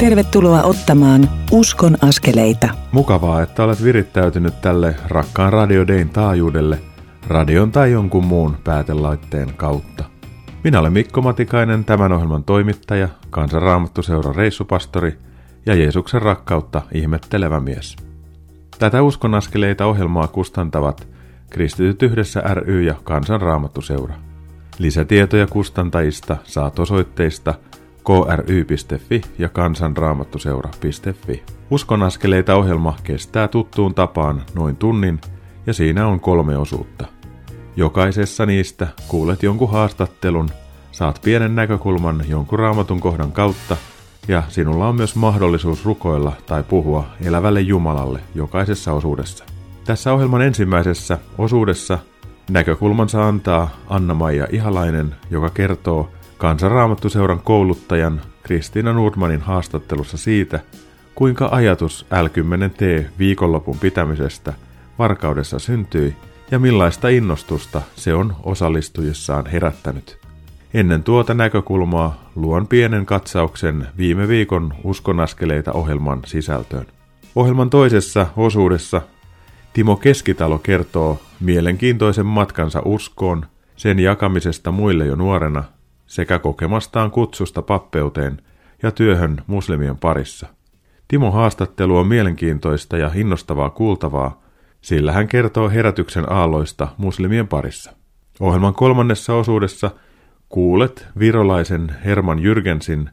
Tervetuloa ottamaan Uskon askeleita. Mukavaa, että olet virittäytynyt tälle rakkaan Radio Dayn taajuudelle radion tai jonkun muun päätelaitteen kautta. Minä olen Mikko Matikainen, tämän ohjelman toimittaja, kansanraamattuseuran reissupastori ja Jeesuksen rakkautta ihmettelevä mies. Tätä Uskon askeleita ohjelmaa kustantavat Kristityt yhdessä ry ja kansanraamattuseura. Lisätietoja kustantajista saat osoitteista – kry.fi ja kansanraamattuseura.fi. Uskon askeleita ohjelma kestää tuttuun tapaan noin tunnin ja siinä on kolme osuutta. Jokaisessa niistä kuulet jonkun haastattelun, saat pienen näkökulman jonkun raamatun kohdan kautta ja sinulla on myös mahdollisuus rukoilla tai puhua elävälle Jumalalle jokaisessa osuudessa. Tässä ohjelman ensimmäisessä osuudessa näkökulmansa antaa Anna-Maija Ihalainen, joka kertoo – Kansanraamattuseuran kouluttajan Kristiina Nordmanin haastattelussa siitä, kuinka ajatus L10T viikonlopun pitämisestä Varkaudessa syntyi ja millaista innostusta se on osallistujissaan herättänyt. Ennen tuota näkökulmaa luon pienen katsauksen viime viikon uskonaskeleita ohjelman sisältöön. Ohjelman toisessa osuudessa Timo Keskitalo kertoo mielenkiintoisen matkansa uskoon, sen jakamisesta muille jo nuorena sekä kokemastaan kutsusta pappeuteen ja työhön muslimien parissa. Timo haastattelu on mielenkiintoista ja innostavaa kuultavaa, sillä hän kertoo herätyksen aalloista muslimien parissa. Ohjelman kolmannessa osuudessa kuulet virolaisen Herman Jürgensin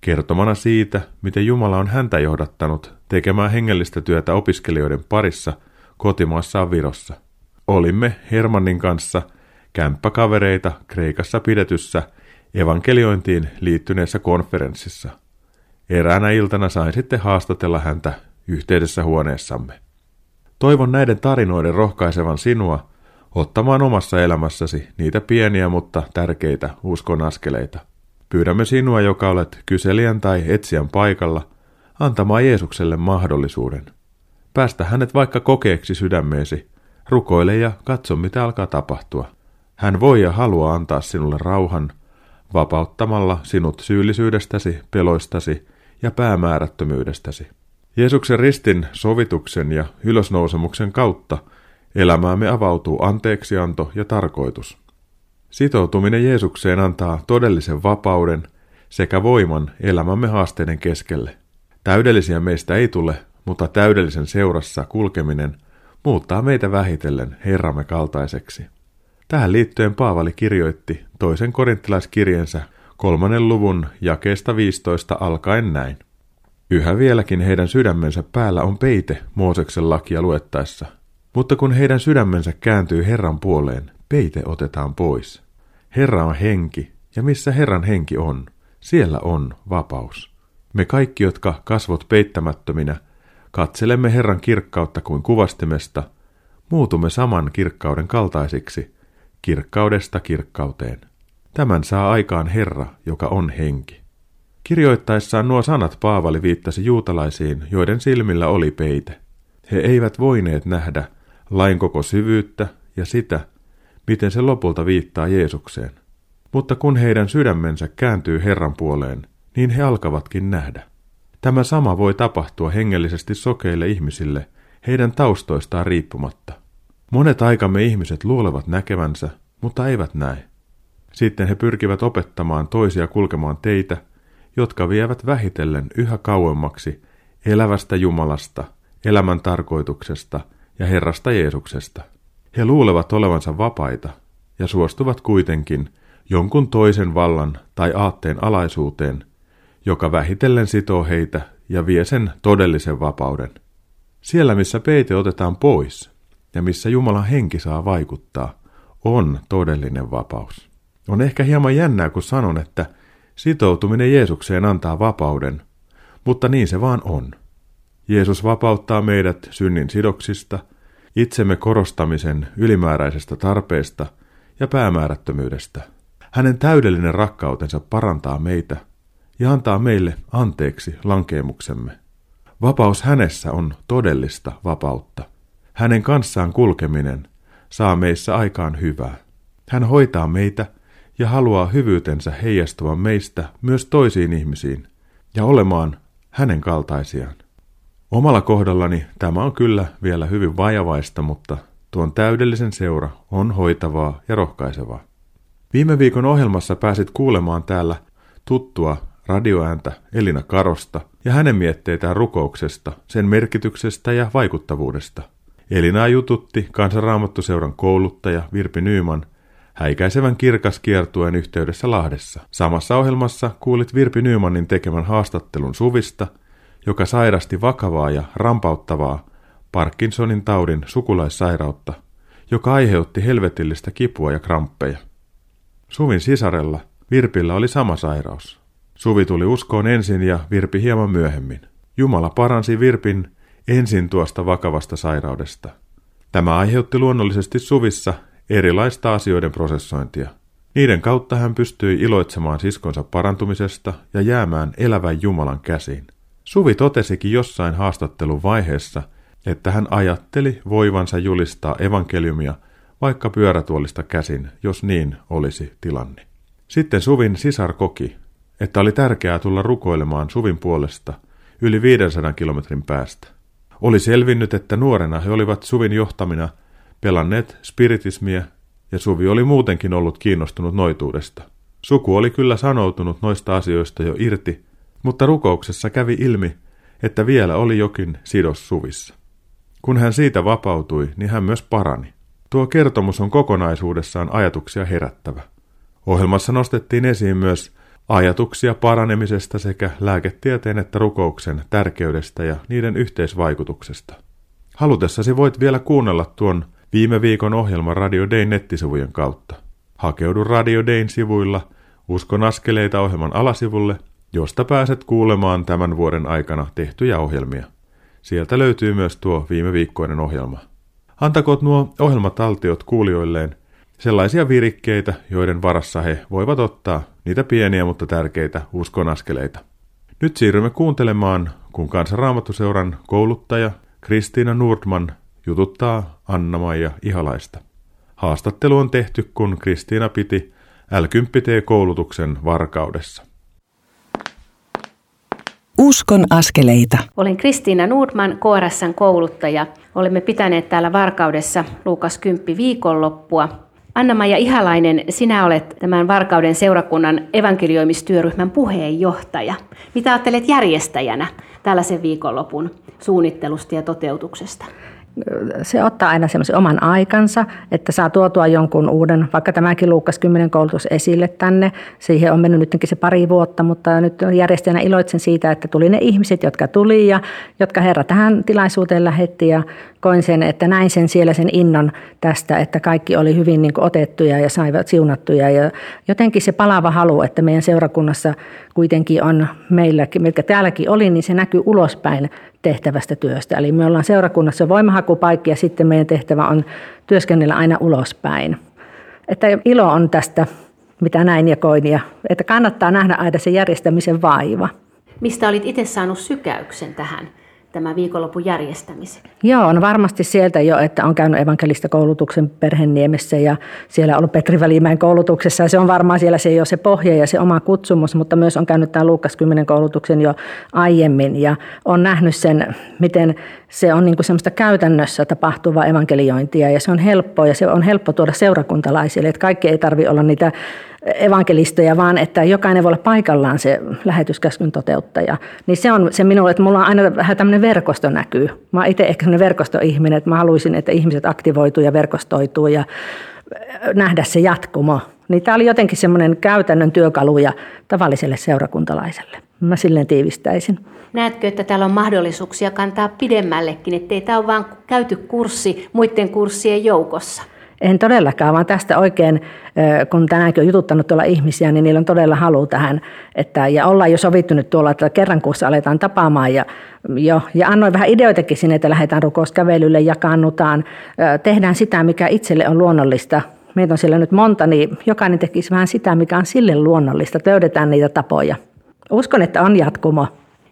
kertomana siitä, miten Jumala on häntä johdattanut tekemään hengellistä työtä opiskelijoiden parissa kotimaassaan Virossa. Olimme Hermannin kanssa kämppäkavereita Kreikassa pidetyssä evankeliointiin liittyneessä konferenssissa. Eräänä iltana sain sitten haastatella häntä yhteisessä huoneessamme. Toivon näiden tarinoiden rohkaisevan sinua ottamaan omassa elämässäsi niitä pieniä mutta tärkeitä uskon askeleita. Pyydämme sinua, joka olet kyselijän tai etsijän paikalla, antamaan Jeesukselle mahdollisuuden. Päästä hänet vaikka kokeeksi sydämeesi, rukoile ja katso mitä alkaa tapahtua. Hän voi ja haluaa antaa sinulle rauhan, vapauttamalla sinut syyllisyydestäsi, peloistasi ja päämäärättömyydestäsi. Jeesuksen ristin sovituksen ja ylösnousemuksen kautta elämäämme avautuu anteeksianto ja tarkoitus. Sitoutuminen Jeesukseen antaa todellisen vapauden sekä voiman elämämme haasteiden keskelle. Täydellisiä meistä ei tule, mutta täydellisen seurassa kulkeminen muuttaa meitä vähitellen Herramme kaltaiseksi. Tähän liittyen Paavali kirjoitti toisen korinttilaiskirjensä kolmannen luvun jakeesta 15 alkaen näin. Yhä vieläkin heidän sydämensä päällä on peite Mooseksen lakia luettaessa, mutta kun heidän sydämensä kääntyy Herran puoleen, peite otetaan pois. Herra on henki, ja missä Herran henki on, siellä on vapaus. Me kaikki, jotka kasvot peittämättöminä, katselemme Herran kirkkautta kuin kuvastimesta, muutumme saman kirkkauden kaltaisiksi – kirkkaudesta kirkkauteen. Tämän saa aikaan Herra, joka on henki. Kirjoittaessaan nuo sanat Paavali viittasi juutalaisiin, joiden silmillä oli peite. He eivät voineet nähdä lain koko syvyyttä ja sitä, miten se lopulta viittaa Jeesukseen. Mutta kun heidän sydämensä kääntyy Herran puoleen, niin he alkavatkin nähdä. Tämä sama voi tapahtua hengellisesti sokeille ihmisille heidän taustoistaan riippumatta. Monet aikamme ihmiset luulevat näkevänsä, mutta eivät näe. Sitten he pyrkivät opettamaan toisia kulkemaan teitä, jotka vievät vähitellen yhä kauemmaksi elävästä Jumalasta, elämän tarkoituksesta ja Herrasta Jeesuksesta. He luulevat olevansa vapaita ja suostuvat kuitenkin jonkun toisen vallan tai aatteen alaisuuteen, joka vähitellen sitoo heitä ja vie sen todellisen vapauden. Siellä, missä peite otetaan pois, ja missä Jumalan henki saa vaikuttaa, on todellinen vapaus. On ehkä hieman jännää, kun sanon, että sitoutuminen Jeesukseen antaa vapauden, mutta niin se vaan on. Jeesus vapauttaa meidät synnin sidoksista, itsemme korostamisen ylimääräisestä tarpeesta ja päämäärättömyydestä. Hänen täydellinen rakkautensa parantaa meitä ja antaa meille anteeksi lankeemuksemme. Vapaus hänessä on todellista vapautta. Hänen kanssaan kulkeminen saa meissä aikaan hyvää. Hän hoitaa meitä ja haluaa hyvyytensä heijastuvan meistä myös toisiin ihmisiin ja olemaan hänen kaltaisiaan. Omalla kohdallani tämä on kyllä vielä hyvin vajavaista, mutta tuon täydellisen seura on hoitavaa ja rohkaisevaa. Viime viikon ohjelmassa pääsit kuulemaan täällä tuttua radioääntä Elina Karosta ja hänen mietteitään rukouksesta, sen merkityksestä ja vaikuttavuudesta. Elina jututti kansanraamattuseuran kouluttaja Virpi Nyyman häikäisevän kirkas kiertueen yhteydessä Lahdessa. Samassa ohjelmassa kuulit Virpi Nymanin tekemän haastattelun Suvista, joka sairasti vakavaa ja rampauttavaa Parkinsonin taudin sukulaissairautta, joka aiheutti helvetillistä kipua ja kramppeja. Suvin sisarella Virpillä oli sama sairaus. Suvi tuli uskoon ensin ja Virpi hieman myöhemmin. Jumala paransi Virpin ensin tuosta vakavasta sairaudesta. Tämä aiheutti luonnollisesti Suvissa erilaista asioiden prosessointia. Niiden kautta hän pystyi iloitsemaan siskonsa parantumisesta ja jäämään elävän Jumalan käsiin. Suvi totesikin jossain haastattelun vaiheessa, että hän ajatteli voivansa julistaa evankeliumia vaikka pyörätuolista käsin, jos niin olisi tilanne. Sitten Suvin sisar koki, että oli tärkeää tulla rukoilemaan Suvin puolesta yli 500 kilometrin päästä. Oli selvinnyt, että nuorena he olivat Suvin johtamina pelanneet spiritismiä ja Suvi oli muutenkin ollut kiinnostunut noituudesta. Suku oli kyllä sanoutunut noista asioista jo irti, mutta rukouksessa kävi ilmi, että vielä oli jokin sidos Suvissa. Kun hän siitä vapautui, niin hän myös parani. Tuo kertomus on kokonaisuudessaan ajatuksia herättävä. Ohjelmassa nostettiin esiin myös ajatuksia paranemisesta sekä lääketieteen että rukouksen tärkeydestä ja niiden yhteisvaikutuksesta. Halutessasi voit vielä kuunnella tuon viime viikon ohjelman Radio Dayn nettisivujen kautta. Hakeudu Radio Dayn sivuilla Uskon askeleita ohjelman alasivulle, josta pääset kuulemaan tämän vuoden aikana tehtyjä ohjelmia. Sieltä löytyy myös tuo viime viikkoinen ohjelma. Antakoot nuo ohjelmataltiot kuulijoilleen sellaisia virikkeitä, joiden varassa he voivat ottaa niitä pieniä mutta tärkeitä uskonaskeleita. Nyt siirrymme kuuntelemaan, kun Kansanraamattuseuran kouluttaja Kristiina Nordman jututtaa Anna-Maija Ihalaista. Haastattelu on tehty, kun Kristiina piti l koulutuksen Varkaudessa. Uskon askeleita. Olen Kristiina Nordman, KRSn kouluttaja. Olemme pitäneet täällä Varkaudessa Luukas 10 viikonloppua. Anna-Maija Ihalainen, sinä olet tämän Varkauden seurakunnan evankelioimistyöryhmän puheenjohtaja. Mitä ajattelet järjestäjänä tällaisen viikonlopun suunnittelusta ja toteutuksesta? Se ottaa aina semmoisen oman aikansa, että saa tuotua jonkun uuden, vaikka tämäkin Luukas 10 koulutus esille tänne. Siihen on mennyt nytkin se pari vuotta, mutta nyt järjestäjänä iloitsen siitä, että tuli ne ihmiset, jotka tuli ja jotka Herra tähän tilaisuuteen lähetti ja koin sen, että näin sen siellä sen innon tästä, että kaikki oli hyvin niin otettuja ja saivat siunattuja ja jotenkin se palava halu, että meidän seurakunnassa kuitenkin on meilläkin, mitkä täälläkin oli, niin se näkyy ulospäin tehtävästä työstä. Eli me ollaan seurakunnassa voimahakupaikka ja sitten meidän tehtävä on työskennellä aina ulospäin. Että ilo on tästä, mitä näin ja koin, ja että kannattaa nähdä aina se järjestämisen vaiva. Mistä olit itse saanut sykäyksen tähän tämä viikonlopun järjestämisen? Joo, no varmasti sieltä jo, että on käynyt evankelista koulutuksen Perhenniemessä ja siellä on ollut Petri Välimäen koulutuksessa ja se on varmaan siellä se jo se pohja ja se oma kutsumus, mutta myös on käynyt tämä Luukas 10 koulutuksen jo aiemmin ja on nähnyt sen, miten se on niin kuin semmoista käytännössä tapahtuvaa evankeliointia ja se on helppoa ja se on helppo tuoda seurakuntalaisille, että kaikki ei tarvitse olla niitä evankelistoja, vaan että jokainen voi olla paikallaan se lähetyskäskyn toteuttaja. Niin se on se minulle, että mulla on aina vähän tämmöinen verkosto näkyy. Mä itse ehkä sellainen verkostoihminen, että mä haluaisin, että ihmiset aktivoituu ja verkostoituu ja nähdä se jatkumo. Niin tämä oli jotenkin semmoinen käytännön työkalu ja tavalliselle seurakuntalaiselle. Mä silleen tiivistäisin. Näetkö, että täällä on mahdollisuuksia kantaa pidemmällekin, ettei tämä ole vain käyty kurssi muiden kurssien joukossa? En todellakaan, vaan tästä oikein, kun tänäänkin on jututtanut tuolla ihmisiä, niin niillä on todella halu tähän. Että, ja ollaan jo sovittu nyt tuolla, että kerran kuussa aletaan tapaamaan. Ja, jo, ja annoin vähän ideoitakin sinne, että lähdetään rukouskävelylle, jakaannutaan, tehdään sitä, mikä itselle on luonnollista. Meitä on siellä nyt monta, niin jokainen tekisi vähän sitä, mikä on sille luonnollista. Löydetään niitä tapoja. Uskon, että on jatkumo.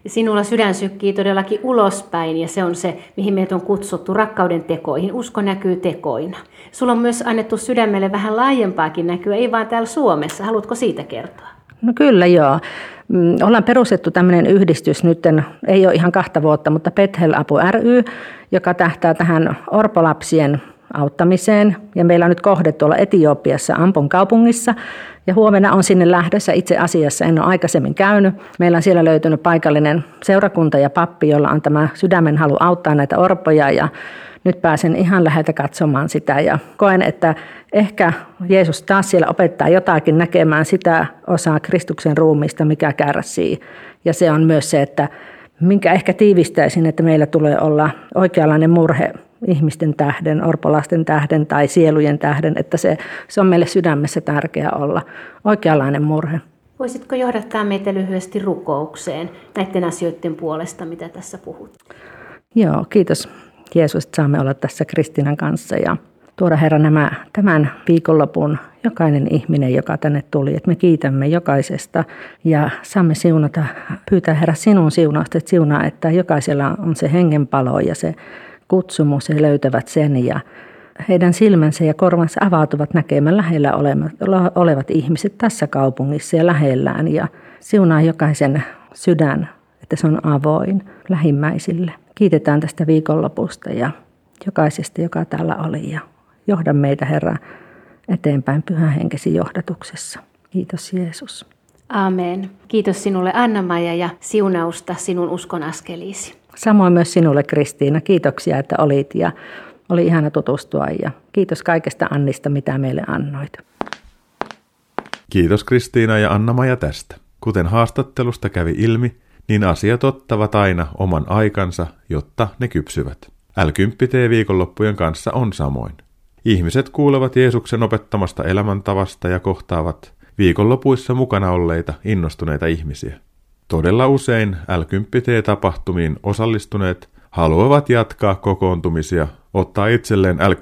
Sinulla sydän sykkii todellakin ulospäin ja se on se, mihin meitä on kutsuttu rakkauden tekoihin. Usko näkyy tekoina. Sulla on myös annettu sydämelle vähän laajempaakin näkyä, ei vain täällä Suomessa. Haluatko siitä kertoa? No kyllä joo. Mm, ollaan perustettu tämmöinen yhdistys nyt, ei ole ihan kahta vuotta, mutta Pethel Apu ry, joka tähtää tähän orpolapsien auttamiseen. Ja meillä on nyt kohde tuolla Etiopiassa Ampon kaupungissa. Ja huomenna on sinne lähdössä itse asiassa, en ole aikaisemmin käynyt. Meillä on siellä löytynyt paikallinen seurakunta ja pappi, jolla on tämä sydämen halu auttaa näitä orpoja. Ja nyt pääsen ihan läheltä katsomaan sitä ja koen, että ehkä Jeesus taas siellä opettaa jotakin näkemään sitä osaa Kristuksen ruumista, mikä kärsii. Ja se on myös se, että minkä ehkä tiivistäisin, että meillä tulee olla oikeanlainen murhe ihmisten tähden, orpolasten tähden tai sielujen tähden, että se, se on meille sydämessä tärkeää olla oikeanlainen murhe. Voisitko johdattaa meitä lyhyesti rukoukseen näiden asioiden puolesta, mitä tässä puhut? Joo, kiitos Jeesus, että saamme olla tässä Kristinan kanssa ja tuoda Herra nämä, tämän viikonlopun jokainen ihminen, joka tänne tuli. Että me kiitämme jokaisesta ja saamme siunata, pyytää Herra sinun siunausta, että siunaa, että jokaisella on se hengenpalo ja se kutsumus ja löytävät sen ja heidän silmänsä ja korvansa avautuvat näkemään lähellä olevat ihmiset tässä kaupungissa ja lähellään ja siunaa jokaisen sydän, että se on avoin lähimmäisille. Kiitetään tästä viikonlopusta ja jokaisesta, joka täällä oli ja johda meitä Herra eteenpäin pyhän henkesi johdatuksessa. Kiitos Jeesus. Amen. Kiitos sinulle Anna-Maija ja siunausta sinun uskon askeliisi. Samoin myös sinulle Kristiina. Kiitoksia, että olit ja oli ihana tutustua ja kiitos kaikesta Annista, mitä meille annoit. Kiitos Kristiina ja Anna-Maja tästä. Kuten haastattelusta kävi ilmi, niin asiat ottavat aina oman aikansa, jotta ne kypsyvät. l viikonloppujen kanssa on samoin. Ihmiset kuulevat Jeesuksen opettamasta elämäntavasta ja kohtaavat viikonlopuissa mukana olleita innostuneita ihmisiä. Todella usein l tapahtumiin osallistuneet haluavat jatkaa kokoontumisia, ottaa itselleen l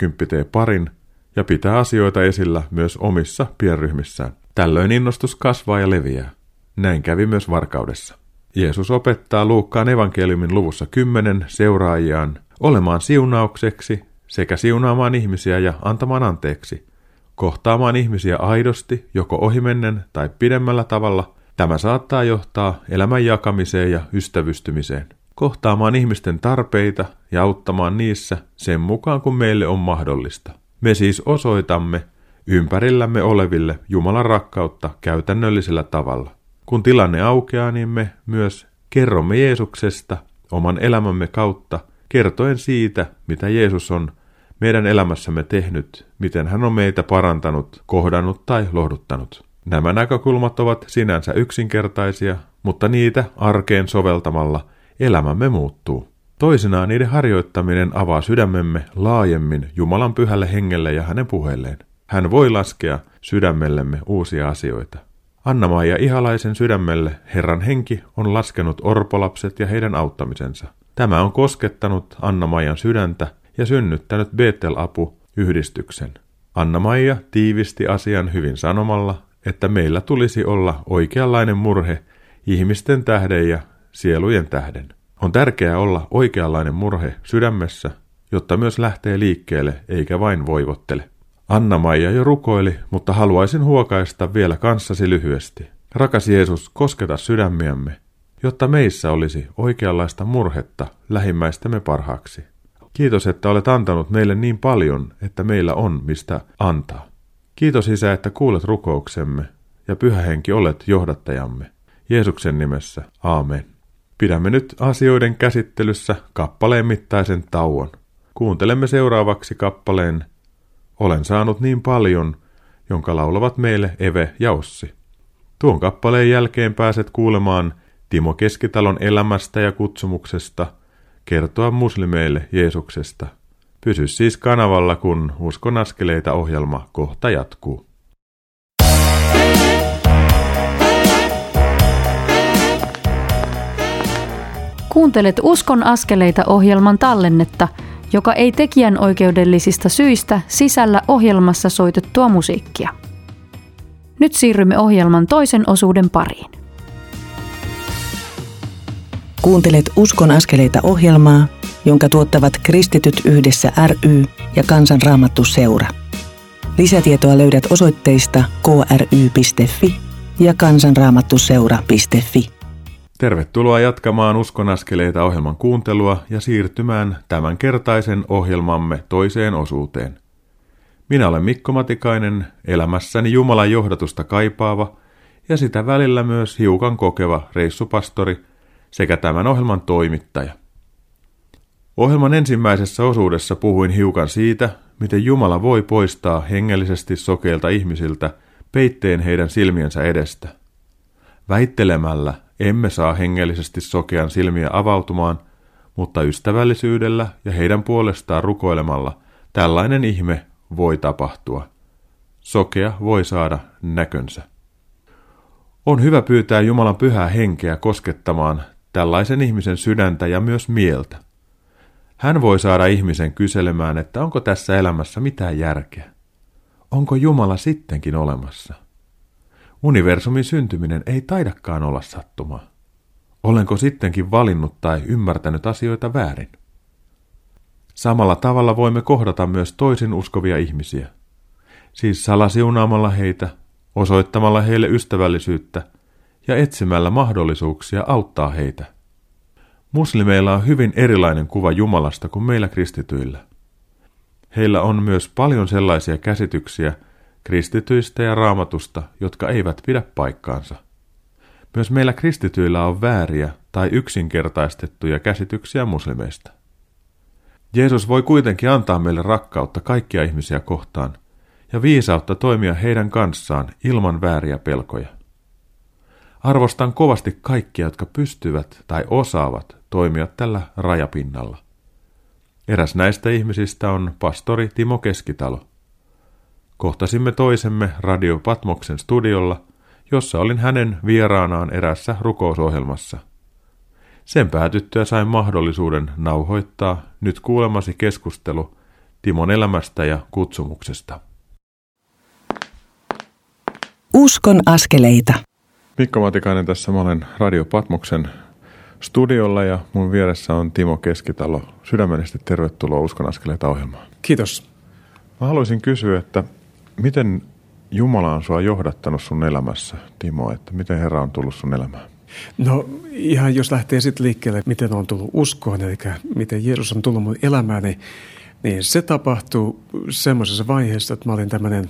parin ja pitää asioita esillä myös omissa pienryhmissään. Tällöin innostus kasvaa ja leviää. Näin kävi myös Varkaudessa. Jeesus opettaa Luukkaan evankeliumin luvussa 10 seuraajiaan olemaan siunaukseksi sekä siunaamaan ihmisiä ja antamaan anteeksi, kohtaamaan ihmisiä aidosti, joko ohimennen tai pidemmällä tavalla. Tämä saattaa johtaa elämän jakamiseen ja ystävystymiseen. Kohtaamaan ihmisten tarpeita ja auttamaan niissä sen mukaan, kun meille on mahdollista. Me siis osoitamme ympärillämme oleville Jumalan rakkautta käytännöllisellä tavalla. Kun tilanne aukeaa, niin me myös kerromme Jeesuksesta oman elämämme kautta, kertoen siitä, mitä Jeesus on meidän elämässämme tehnyt, miten hän on meitä parantanut, kohdannut tai lohduttanut. Nämä näkökulmat ovat sinänsä yksinkertaisia, mutta niitä arkeen soveltamalla elämämme muuttuu. Toisinaan niiden harjoittaminen avaa sydämemme laajemmin Jumalan pyhälle hengelle ja hänen puheelleen. Hän voi laskea sydämellemme uusia asioita. Anna-Maija Ihalaisen sydämelle Herran henki on laskenut orpolapset ja heidän auttamisensa. Tämä on koskettanut Anna-Maijan sydäntä ja synnyttänyt Betel-apu-yhdistyksen. Anna-Maija tiivisti asian hyvin sanomalla, että meillä tulisi olla oikeanlainen murhe ihmisten tähden ja sielujen tähden. On tärkeää olla oikeanlainen murhe sydämessä, jotta myös lähtee liikkeelle eikä vain voivottele. Anna-Maija jo rukoili, mutta haluaisin huokaista vielä kanssasi lyhyesti. Rakas Jeesus, kosketa sydämiämme, jotta meissä olisi oikeanlaista murhetta lähimmäistämme parhaaksi. Kiitos, että olet antanut meille niin paljon, että meillä on mistä antaa. Kiitos Isä, että kuulet rukouksemme ja Pyhä Henki olet johdattajamme. Jeesuksen nimessä, aamen. Pidämme nyt asioiden käsittelyssä kappaleen mittaisen tauon. Kuuntelemme seuraavaksi kappaleen olen saanut niin paljon, jonka laulavat meille Eve ja Ossi. Tuon kappaleen jälkeen pääset kuulemaan Timo Keskitalon elämästä ja kutsumuksesta, kertoa muslimeille Jeesuksesta. Pysy siis kanavalla, kun Uskon askeleita ohjelma kohta jatkuu. Kuuntelet Uskon askeleita ohjelman tallennetta – joka ei tekijän oikeudellisista syistä sisällä ohjelmassa soitettua musiikkia. Nyt siirrymme ohjelman toisen osuuden pariin. Kuuntelet Uskon askeleita ohjelmaa, jonka tuottavat Kristityt yhdessä ry ja Kansanraamattu seura. Lisätietoa löydät osoitteista kry.fi ja kansanraamattuseura.fi. Tervetuloa jatkamaan Uskon askeleita ohjelman kuuntelua ja siirtymään tämänkertaisen ohjelmamme toiseen osuuteen. Minä olen Mikko Matikainen, elämässäni Jumalan johdatusta kaipaava ja sitä välillä myös hiukan kokeva reissupastori sekä tämän ohjelman toimittaja. Ohjelman ensimmäisessä osuudessa puhuin hiukan siitä, miten Jumala voi poistaa hengellisesti sokeilta ihmisiltä peitteen heidän silmiensä edestä. Väittelemällä emme saa hengellisesti sokean silmiä avautumaan, mutta ystävällisyydellä ja heidän puolestaan rukoilemalla tällainen ihme voi tapahtua. Sokea voi saada näkönsä. On hyvä pyytää Jumalan pyhää henkeä koskettamaan tällaisen ihmisen sydäntä ja myös mieltä. Hän voi saada ihmisen kyselemään, että onko tässä elämässä mitään järkeä. Onko Jumala sittenkin olemassa? Universumin syntyminen ei taidakaan olla sattumaa. Olenko sittenkin valinnut tai ymmärtänyt asioita väärin? Samalla tavalla voimme kohdata myös toisin uskovia ihmisiä. Siis salasiunaamalla heitä, osoittamalla heille ystävällisyyttä ja etsimällä mahdollisuuksia auttaa heitä. Muslimeilla on hyvin erilainen kuva Jumalasta kuin meillä kristityillä. Heillä on myös paljon sellaisia käsityksiä kristityistä ja raamatusta, jotka eivät pidä paikkaansa. Myös meillä kristityillä on vääriä tai yksinkertaistettuja käsityksiä muslimeista. Jeesus voi kuitenkin antaa meille rakkautta kaikkia ihmisiä kohtaan ja viisautta toimia heidän kanssaan ilman vääriä pelkoja. Arvostan kovasti kaikkia, jotka pystyvät tai osaavat toimia tällä rajapinnalla. Eräs näistä ihmisistä on pastori Timo Keskitalo. Kohtasimme toisemme Radio Patmoksen studiolla, jossa olin hänen vieraanaan erässä rukousohjelmassa. Sen päätyttyä sain mahdollisuuden nauhoittaa nyt kuulemasi keskustelu Timon elämästä ja kutsumuksesta. Uskon askeleita. Mikko Matikainen tässä, mä olen Radio Patmoksen studiolla ja mun vieressä on Timo Keskitalo. Sydämellisesti tervetuloa Uskon askeleita ohjelmaan. Kiitos. Mä haluaisin kysyä, että miten Jumala on sua johdattanut sun elämässä, Timo, että miten Herra on tullut sun elämään? No ihan jos lähtee sitten liikkeelle, miten on tullut uskoon, eli miten Jeesus on tullut mun elämään, niin, niin se tapahtuu semmoisessa vaiheessa, että mä olin tämmöinen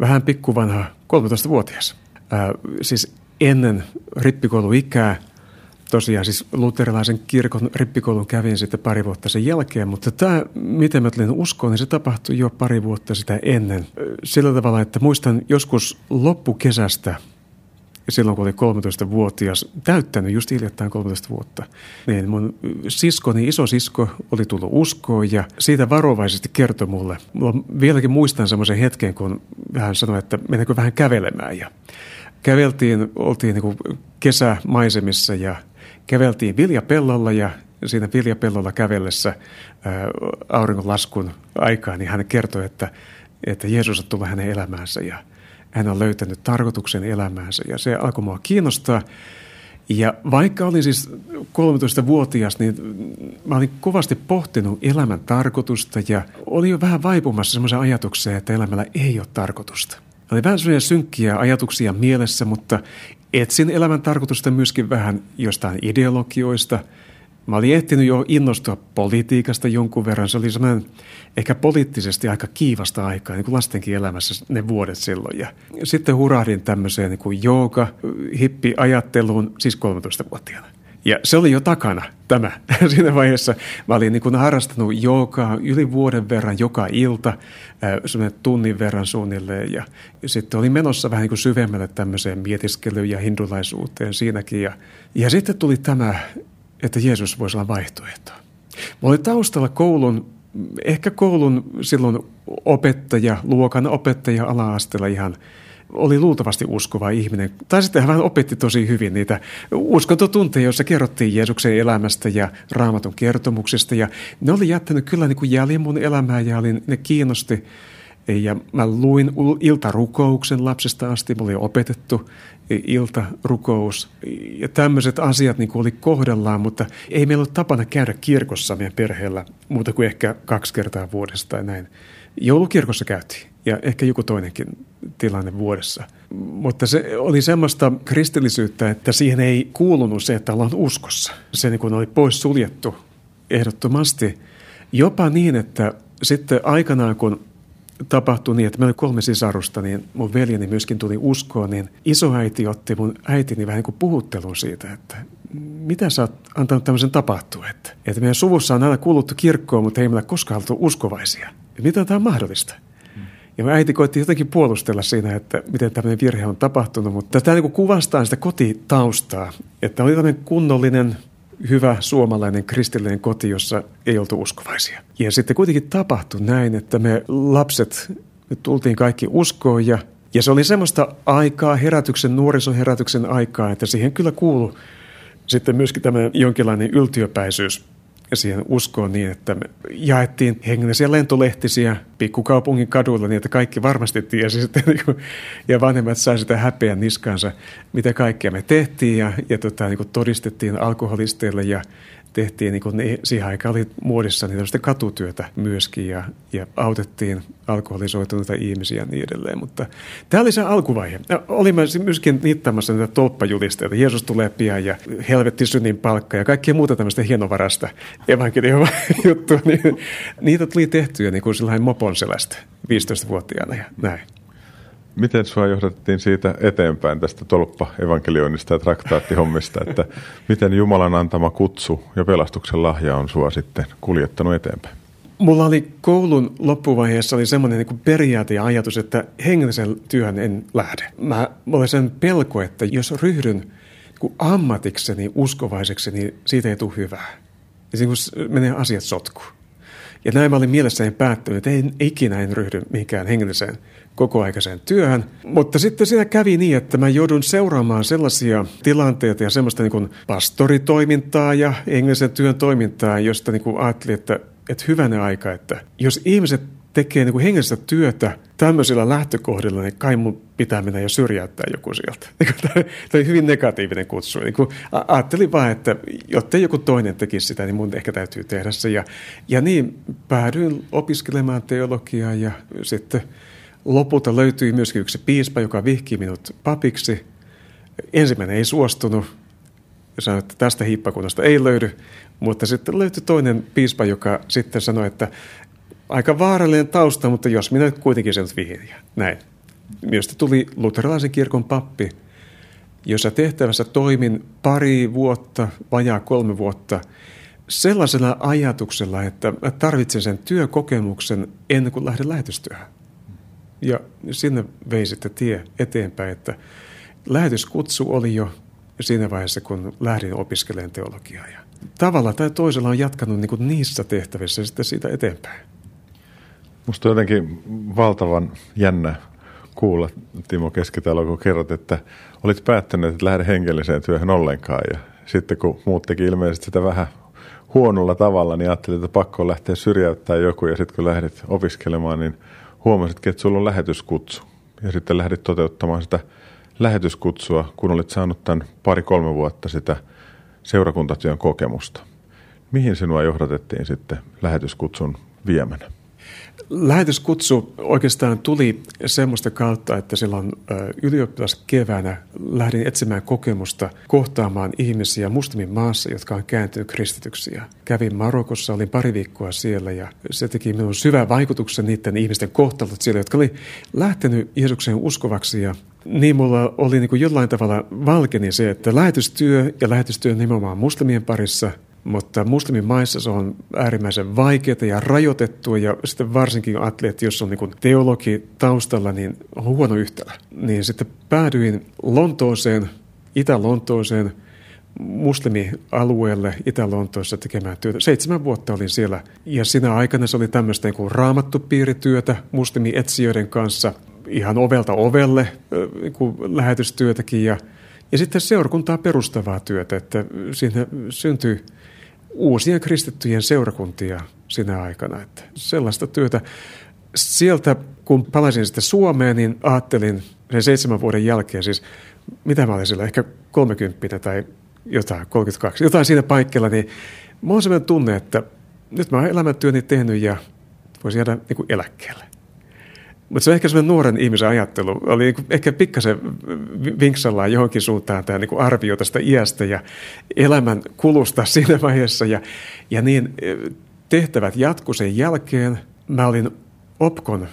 vähän pikkuvanha 13-vuotias. Ää, siis ennen rippikouluikää – tosiaan siis luterilaisen kirkon rippikoulun kävin sitten pari vuotta sen jälkeen, mutta tämä, miten mä tulin uskoon, niin se tapahtui jo pari vuotta sitä ennen. Sillä tavalla, että muistan joskus loppukesästä, silloin kun olin 13-vuotias, täyttänyt just hiljattain 13 vuotta, niin mun siskoni, iso sisko, oli tullut uskoon ja siitä varovaisesti kertoi mulle. Mulla vieläkin muistan semmoisen hetken, kun hän sanoi, että mennäänkö vähän kävelemään ja käveltiin, oltiin niin kesämaisemissa ja käveltiin viljapellolla ja siinä viljapellolla kävellessä auringonlaskun aikaa, niin hän kertoi, että, että Jeesus on tullut hänen elämäänsä ja hän on löytänyt tarkoituksen elämäänsä ja se alkoi mua kiinnostaa. Ja vaikka olin siis 13-vuotias, niin mä olin kovasti pohtinut elämän tarkoitusta ja olin jo vähän vaipumassa semmoisen ajatukseen, että elämällä ei ole tarkoitusta. Oli vähän sellaisia synkkiä ajatuksia mielessä, mutta etsin elämän tarkoitusta myöskin vähän jostain ideologioista. Mä olin ehtinyt jo innostua politiikasta jonkun verran. Se oli semmoinen ehkä poliittisesti aika kiivasta aikaa, niin kuin lastenkin elämässä ne vuodet silloin. Ja sitten hurahdin tämmöiseen niin kuin jooga, hippi-ajatteluun, siis 13-vuotiaana. Ja se oli jo takana tämä. Siinä vaiheessa mä olin niin harrastanut joogaa yli vuoden verran joka ilta, semmoinen tunnin verran suunnilleen. Ja sitten olin menossa vähän niin kuin syvemmälle tämmöiseen mietiskelyyn ja hindulaisuuteen siinäkin. Ja, ja sitten tuli tämä, että Jeesus voisi olla vaihtoehto. Mä olin taustalla koulun, ehkä koulun silloin opettaja, luokan opettaja ala-asteella ihan – oli luultavasti uskova ihminen. Tai sitten hän opetti tosi hyvin niitä uskontotunteja, joissa kerrottiin Jeesuksen elämästä ja raamatun kertomuksesta. Ja ne oli jättänyt kyllä niin kuin jäljen mun elämään ja olin, ne kiinnosti. Ja mä luin iltarukouksen lapsesta asti, mulla oli opetettu iltarukous. Ja tämmöiset asiat niin oli kohdellaan, mutta ei meillä ole tapana käydä kirkossa meidän perheellä muuta kuin ehkä kaksi kertaa vuodesta tai näin. Joulukirkossa käytiin ja ehkä joku toinenkin tilanne vuodessa. Mutta se oli semmoista kristillisyyttä, että siihen ei kuulunut se, että ollaan uskossa. Se niin kuin oli pois suljettu ehdottomasti. Jopa niin, että sitten aikanaan kun tapahtui niin, että meillä oli kolme sisarusta, niin mun veljeni myöskin tuli uskoon, niin isoäiti otti mun äitini vähän niin kuin puhuttelun siitä, että mitä sä oot antanut tämmöisen tapahtua, että, että meidän suvussa on aina kuuluttu kirkkoon, mutta ei meillä koskaan oltu uskovaisia. Mitä tämä on mahdollista? Ja äiti koitti jotenkin puolustella siinä, että miten tämmöinen virhe on tapahtunut, mutta tämä niin kuvastaa sitä kotitaustaa, että oli tämmöinen kunnollinen, hyvä suomalainen kristillinen koti, jossa ei oltu uskovaisia. Ja sitten kuitenkin tapahtui näin, että me lapset me tultiin kaikki uskoon ja, ja se oli semmoista aikaa, herätyksen, nuorisoherätyksen aikaa, että siihen kyllä kuului sitten myöskin tämmöinen jonkinlainen yltiöpäisyys siihen uskoon niin, että me jaettiin hengellisiä lentolehtisiä pikkukaupungin kaduilla niin, että kaikki varmasti tiesi sitten, niin ja vanhemmat sai sitä häpeän niskansa, mitä kaikkea me tehtiin ja, ja tota, niin todistettiin alkoholisteille ja tehtiin, niin kuin, siihen aikaan oli muodissa niin katutyötä myöskin ja, ja autettiin alkoholisoituneita ihmisiä ja niin edelleen. Mutta tämä oli se alkuvaihe. Olimme myöskin niittämässä näitä tolppajulisteita. Jeesus tulee pian ja helvetti synnin palkka ja kaikkia muuta tämmöistä hienovarasta evankelium juttua. Niin, niitä tuli tehtyä niin kuin mopon selästä 15-vuotiaana ja näin. Miten sua johdattiin siitä eteenpäin tästä tolppa-evankelioinnista ja traktaattihommista, että miten Jumalan antama kutsu ja pelastuksen lahja on sua sitten kuljettanut eteenpäin? Mulla oli koulun loppuvaiheessa oli semmoinen niin periaate ja ajatus, että hengellisen työhön en lähde. Mä, mulla oli sen pelko, että jos ryhdyn niin ammatikseni uskovaiseksi, niin siitä ei tule hyvää. Ja niin menee asiat sotkuun. Ja näin mä olin mielessäni päättänyt, että en ikinä en ryhdy mihinkään hengelliseen kokoaikaiseen työhön. Mutta sitten siinä kävi niin, että mä joudun seuraamaan sellaisia tilanteita ja semmoista niin kuin pastoritoimintaa ja hengellisen työn toimintaa, josta niin kuin ajattelin, että, että hyvänä aika, että jos ihmiset tekee niin kuin hengellistä työtä tämmöisillä lähtökohdilla, niin kai mun pitää mennä ja syrjäyttää joku sieltä. Tämä oli hyvin negatiivinen kutsu. Niin kuin ajattelin vaan, että jotta joku toinen tekisi sitä, niin mun ehkä täytyy tehdä se. Ja, ja niin päädyin opiskelemaan teologiaa ja sitten lopulta löytyi myöskin yksi piispa, joka vihki minut papiksi. Ensimmäinen ei suostunut sanoi, että tästä hiippakunnasta ei löydy, mutta sitten löytyi toinen piispa, joka sitten sanoi, että aika vaarallinen tausta, mutta jos minä nyt kuitenkin sen vihin. Ja näin. Minusta tuli luterilaisen kirkon pappi, jossa tehtävässä toimin pari vuotta, vajaa kolme vuotta, sellaisella ajatuksella, että tarvitsen sen työkokemuksen ennen kuin lähden lähetystyöhön. Ja sinne vei sitten tie eteenpäin, että lähetyskutsu oli jo siinä vaiheessa, kun lähdin opiskelemaan teologiaa. Ja tavalla tai toisella on jatkanut niin kuin niissä tehtävissä sitten siitä eteenpäin. Musta on jotenkin valtavan jännä kuulla, Timo Keskitalo, kun kerrot, että olit päättänyt, että lähde hengelliseen työhön ollenkaan. Ja sitten kun muut teki ilmeisesti sitä vähän huonolla tavalla, niin ajattelin, että pakko lähteä syrjäyttää joku. Ja sitten kun lähdit opiskelemaan, niin huomasitkin, että sulla on lähetyskutsu. Ja sitten lähdit toteuttamaan sitä lähetyskutsua, kun olit saanut tämän pari-kolme vuotta sitä seurakuntatyön kokemusta. Mihin sinua johdatettiin sitten lähetyskutsun viemänä? Lähetyskutsu oikeastaan tuli semmoista kautta, että silloin keväänä lähdin etsimään kokemusta kohtaamaan ihmisiä muslimin maassa, jotka on kääntynyt kristityksi. Kävin Marokossa, olin pari viikkoa siellä ja se teki minun syvän vaikutuksen niiden ihmisten kohtalot siellä, jotka oli lähtenyt Jeesuksen uskovaksi ja niin mulla oli niin kuin jollain tavalla valkeni se, että lähetystyö ja lähetystyö nimenomaan muslimien parissa – mutta muslimimaissa se on äärimmäisen vaikeaa ja rajoitettua ja sitten varsinkin että jos on niin teologi taustalla, niin on huono yhtälö. Niin sitten päädyin Lontooseen, Itä-Lontooseen, muslimialueelle Itä-Lontoossa tekemään työtä. Seitsemän vuotta olin siellä ja siinä aikana se oli tämmöistä niin raamattupiirityötä muslimietsijöiden kanssa ihan ovelta ovelle niin kuin lähetystyötäkin ja, ja sitten seurakuntaa perustavaa työtä, että siinä syntyi uusia kristittyjen seurakuntia sinä aikana. Että sellaista työtä. Sieltä, kun palasin sitten Suomeen, niin ajattelin sen seitsemän vuoden jälkeen, siis mitä mä olin siellä, ehkä 30 tai jotain, 32, jotain siinä paikalla, niin mulla on sellainen tunne, että nyt mä oon elämäntyöni tehnyt ja voisin jäädä niin kuin eläkkeelle. Mutta se on ehkä sellainen nuoren ihmisen ajattelu. Oli niin ehkä pikkasen vinksallaan johonkin suuntaan tämä niin arvio tästä iästä ja elämän kulusta siinä vaiheessa. Ja, ja niin tehtävät jatku sen jälkeen. Mä olin OPKon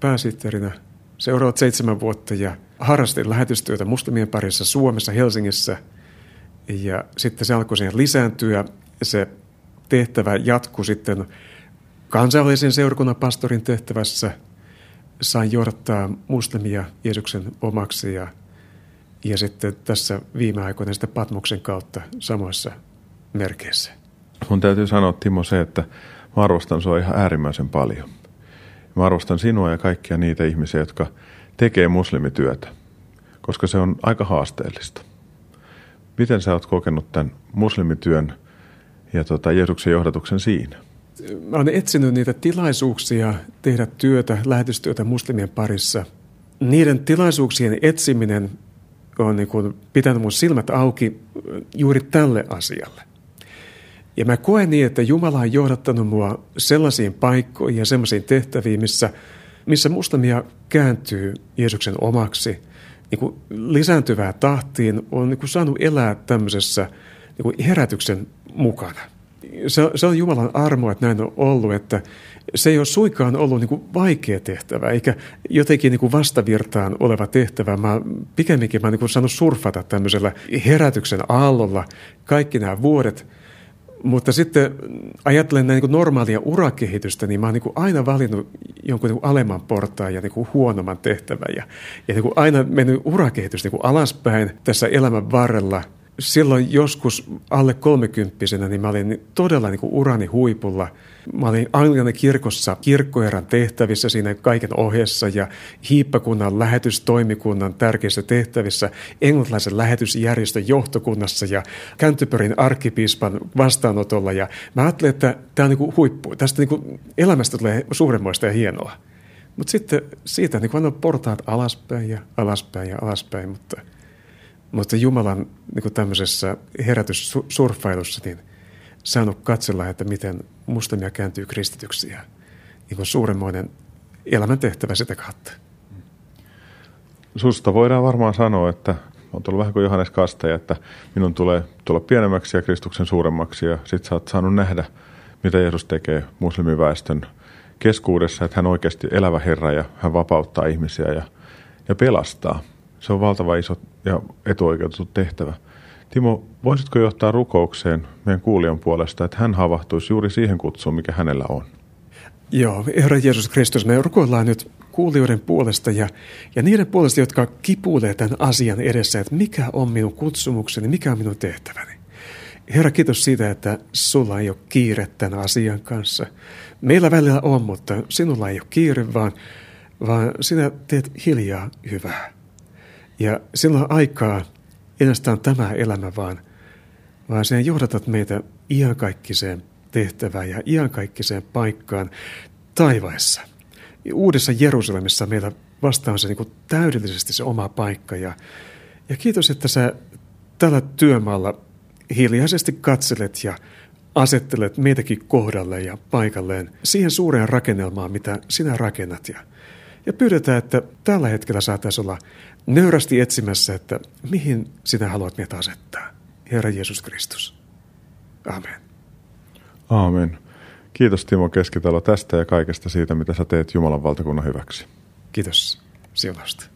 pääsihteerinä seuraavat seitsemän vuotta ja harrastin lähetystyötä muslimien parissa Suomessa, Helsingissä. Ja sitten se alkoi siihen lisääntyä. Se tehtävä jatkui sitten kansainvälisen seurakunnan pastorin tehtävässä. Sain johdattaa muslimia Jeesuksen omaksi ja, ja sitten tässä viime aikoina sitten Patmoksen kautta samoissa merkeissä. Mun täytyy sanoa Timo se, että mä arvostan sua ihan äärimmäisen paljon. Mä arvostan sinua ja kaikkia niitä ihmisiä, jotka tekee muslimityötä, koska se on aika haasteellista. Miten sä oot kokenut tämän muslimityön ja tota Jeesuksen johdatuksen siinä? Mä olen etsinyt niitä tilaisuuksia tehdä työtä, lähetystyötä muslimien parissa. Niiden tilaisuuksien etsiminen on niin kuin pitänyt mun silmät auki juuri tälle asialle. Ja mä koen niin, että Jumala on johdattanut mua sellaisiin paikkoihin ja sellaisiin tehtäviin, missä, missä mustamia kääntyy Jeesuksen omaksi niin kuin lisääntyvää tahtiin, on niin kuin saanut elää tämmöisessä niin kuin herätyksen mukana. Se, se on Jumalan armo, että näin on ollut, että se ei ole suikaan ollut niin kuin vaikea tehtävä, eikä jotenkin niin kuin vastavirtaan oleva tehtävä. Mä pikemminkin mä niin kuin saanut surfata tämmöisellä herätyksen aallolla kaikki nämä vuodet – mutta sitten ajattelen näin niin normaalia urakehitystä, niin mä oon niin aina valinnut jonkun niin alemman portaan ja niin huonomman tehtävän. Ja, ja niin aina mennyt urakehitys niin alaspäin tässä elämän varrella. Silloin joskus alle kolmekymppisenä, niin mä olin todella niin urani huipulla – Mä olin Anglian kirkossa kirkkoerän tehtävissä siinä kaiken ohessa ja hiippakunnan lähetystoimikunnan tärkeissä tehtävissä, englantilaisen lähetysjärjestön johtokunnassa ja Canterburyn arkkipiispan vastaanotolla. Ja mä ajattelin, että tämä on niin huippu. Tästä niin elämästä tulee suuremmoista ja hienoa. Mutta sitten siitä niin on portaat alaspäin ja alaspäin ja alaspäin, mutta, mutta Jumalan niin tämmöisessä herätyssurfailussa, niin – saanut katsella, että miten muslimia kääntyy kristityksi ja niin kuin suuremmoinen elämäntehtävä sitä kautta. Susta voidaan varmaan sanoa, että on tullut vähän kuin Johannes Kastaja, että minun tulee tulla pienemmäksi ja Kristuksen suuremmaksi ja sit sä oot saanut nähdä, mitä Jeesus tekee muslimiväestön keskuudessa, että hän oikeasti elävä Herra ja hän vapauttaa ihmisiä ja, ja pelastaa. Se on valtava iso ja etuoikeutettu tehtävä. Timo, voisitko johtaa rukoukseen meidän kuulijan puolesta, että hän havahtuisi juuri siihen kutsuun, mikä hänellä on? Joo, Herra Jeesus Kristus, me rukoillaan nyt kuulijoiden puolesta ja, ja niiden puolesta, jotka kipuilee tämän asian edessä, että mikä on minun kutsumukseni, mikä on minun tehtäväni. Herra, kiitos siitä, että sulla ei ole kiire tämän asian kanssa. Meillä välillä on, mutta sinulla ei ole kiire, vaan, vaan sinä teet hiljaa hyvää. Ja sinulla on aikaa ainoastaan tämä elämä, vaan, vaan sen johdatat meitä iankaikkiseen tehtävään ja iankaikkiseen paikkaan taivaessa. Uudessa Jerusalemissa meillä vastaan se niin kuin täydellisesti se oma paikka. Ja, ja kiitos, että sä tällä työmaalla hiljaisesti katselet ja asettelet meitäkin kohdalle ja paikalleen siihen suureen rakennelmaan, mitä sinä rakennat. Ja, ja pyydetään, että tällä hetkellä saataisiin olla nöyrästi etsimässä, että mihin sinä haluat meitä asettaa. Herra Jeesus Kristus. Amen. Amen. Kiitos Timo Keskitalo tästä ja kaikesta siitä, mitä sä teet Jumalan valtakunnan hyväksi. Kiitos siunasta.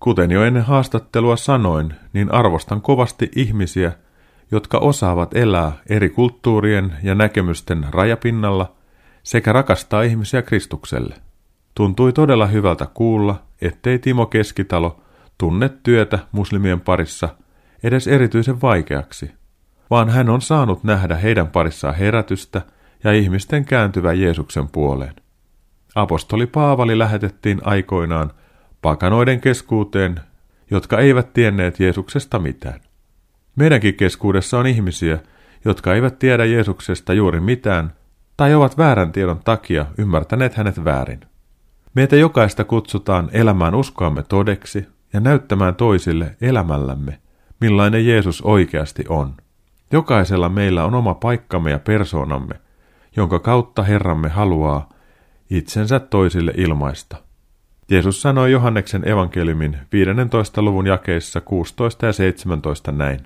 Kuten jo ennen haastattelua sanoin, niin arvostan kovasti ihmisiä, jotka osaavat elää eri kulttuurien ja näkemysten rajapinnalla sekä rakastaa ihmisiä Kristukselle. Tuntui todella hyvältä kuulla, ettei Timo Keskitalo tunne työtä muslimien parissa edes erityisen vaikeaksi, vaan hän on saanut nähdä heidän parissaan herätystä ja ihmisten kääntyvä Jeesuksen puoleen. Apostoli Paavali lähetettiin aikoinaan pakanoiden keskuuteen, jotka eivät tienneet Jeesuksesta mitään. Meidänkin keskuudessa on ihmisiä, jotka eivät tiedä Jeesuksesta juuri mitään tai ovat väärän tiedon takia ymmärtäneet hänet väärin. Meitä jokaista kutsutaan elämään uskoamme todeksi ja näyttämään toisille elämällämme, millainen Jeesus oikeasti on. Jokaisella meillä on oma paikkamme ja persoonamme, jonka kautta Herramme haluaa itsensä toisille ilmaista. Jeesus sanoi Johanneksen evankeliumin 15. luvun jakeissa 16 ja 17 näin.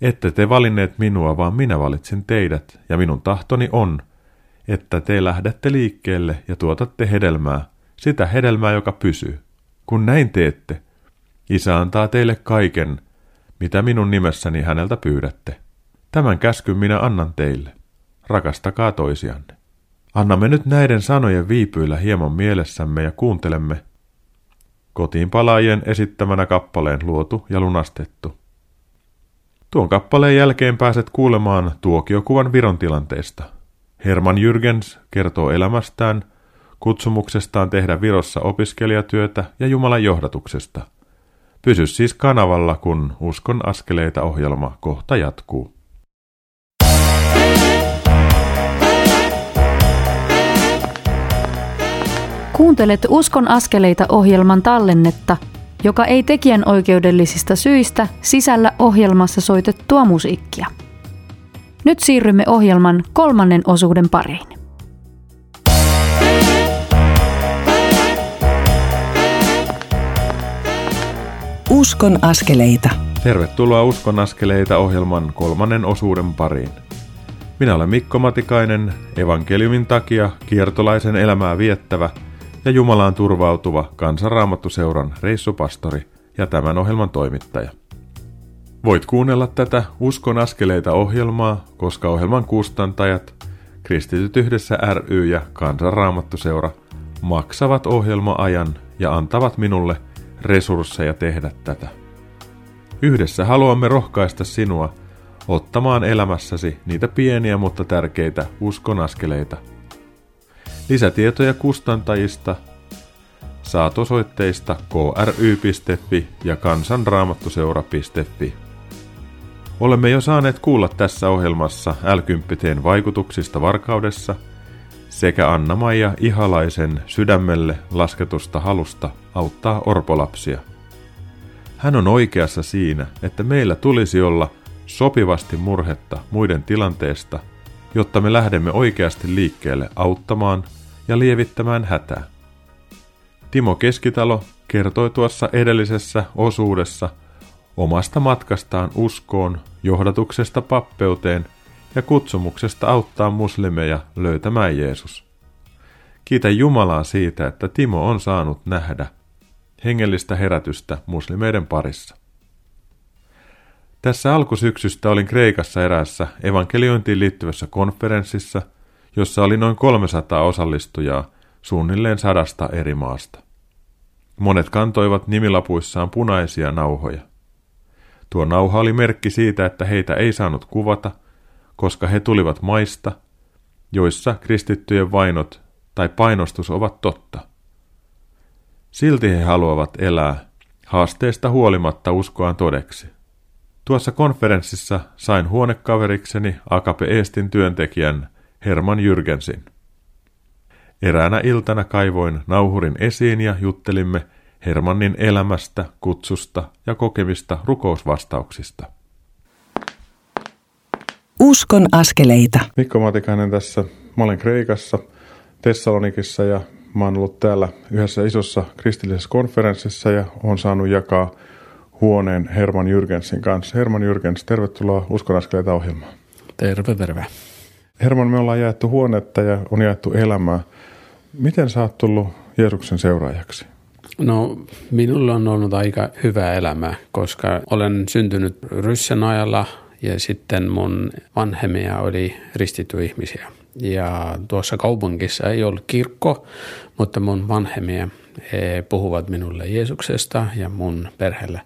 Ette te valinneet minua, vaan minä valitsin teidät, ja minun tahtoni on, että te lähdette liikkeelle ja tuotatte hedelmää, sitä hedelmää, joka pysyy. Kun näin teette, Isä antaa teille kaiken, mitä minun nimessäni häneltä pyydätte. Tämän käskyn minä annan teille. Rakastakaa toisianne. Annamme nyt näiden sanojen viipyillä hieman mielessämme ja kuuntelemme kotiin palaajien esittämänä kappaleen luotu ja lunastettu. Tuon kappaleen jälkeen pääset kuulemaan tuokiokuvan Viron tilanteesta. Herman Jürgens kertoo elämästään, kutsumuksestaan tehdä Virossa opiskelijatyötä ja Jumalan johdatuksesta. Pysy siis kanavalla, kun Uskon askeleita ohjelma kohta jatkuu. Kuuntelet Uskon askeleita ohjelman tallennetta, joka ei tekijän oikeudellisista syistä sisällä ohjelmassa soitettua musiikkia. Nyt siirrymme ohjelman kolmannen osuuden pariin. Uskon askeleita. Tervetuloa Uskon askeleita ohjelman kolmannen osuuden pariin. Minä olen Mikko Matikainen, evankeliumin takia kiertolaisen elämää viettävä ja Jumalaan turvautuva kansanraamattuseuran reissupastori ja tämän ohjelman toimittaja. Voit kuunnella tätä Uskon askeleita ohjelmaa, koska ohjelman kustantajat, Kristityt yhdessä ry ja kansanraamattuseura maksavat ohjelma-ajan ja antavat minulle resursseja tehdä tätä. Yhdessä haluamme rohkaista sinua ottamaan elämässäsi niitä pieniä mutta tärkeitä uskon askeleita. Lisätietoja kustantajista saat osoitteista kry.fi ja kansanraamattuseura.fi. Olemme jo saaneet kuulla tässä ohjelmassa l vaikutuksista varkaudessa sekä Anna-Maija Ihalaisen sydämelle lasketusta halusta auttaa orpolapsia. Hän on oikeassa siinä, että meillä tulisi olla sopivasti murhetta muiden tilanteesta, jotta me lähdemme oikeasti liikkeelle auttamaan ja lievittämään hätää. Timo Keskitalo kertoi tuossa edellisessä osuudessa – omasta matkastaan uskoon, johdatuksesta pappeuteen ja kutsumuksesta auttaa muslimeja löytämään Jeesus. Kiitä Jumalaa siitä, että Timo on saanut nähdä hengellistä herätystä muslimeiden parissa. Tässä alkusyksystä olin Kreikassa eräässä evankeliointiin liittyvässä konferenssissa, jossa oli noin 300 osallistujaa suunnilleen sadasta eri maasta. Monet kantoivat nimilapuissaan punaisia nauhoja – Tuo nauha oli merkki siitä, että heitä ei saanut kuvata, koska he tulivat maista, joissa kristittyjen vainot tai painostus ovat totta. Silti he haluavat elää haasteesta huolimatta uskoaan todeksi. Tuossa konferenssissa sain huonekaverikseni Akape Eestin työntekijän Herman Jürgensin. Eräänä iltana kaivoin nauhurin esiin ja juttelimme Hermannin elämästä, kutsusta ja kokemista rukousvastauksista. Uskon askeleita. Mikko Matikainen tässä. Mä olen Kreikassa, Tessalonikissa ja mä oon ollut täällä yhdessä isossa kristillisessä konferenssissa ja on saanut jakaa huoneen Herman Jürgensin kanssa. Herman Jürgens, tervetuloa Uskon askeleita ohjelmaan. Terve, terve. Herman, me ollaan jaettu huonetta ja on jaettu elämää. Miten sä oot tullut Jeesuksen seuraajaksi? No minulla on ollut aika hyvä elämä, koska olen syntynyt Ryssän ajalla ja sitten mun vanhemmia oli ristitty ihmisiä. Ja tuossa kaupungissa ei ollut kirkko, mutta mun vanhemmia he puhuvat minulle Jeesuksesta ja mun perheelle.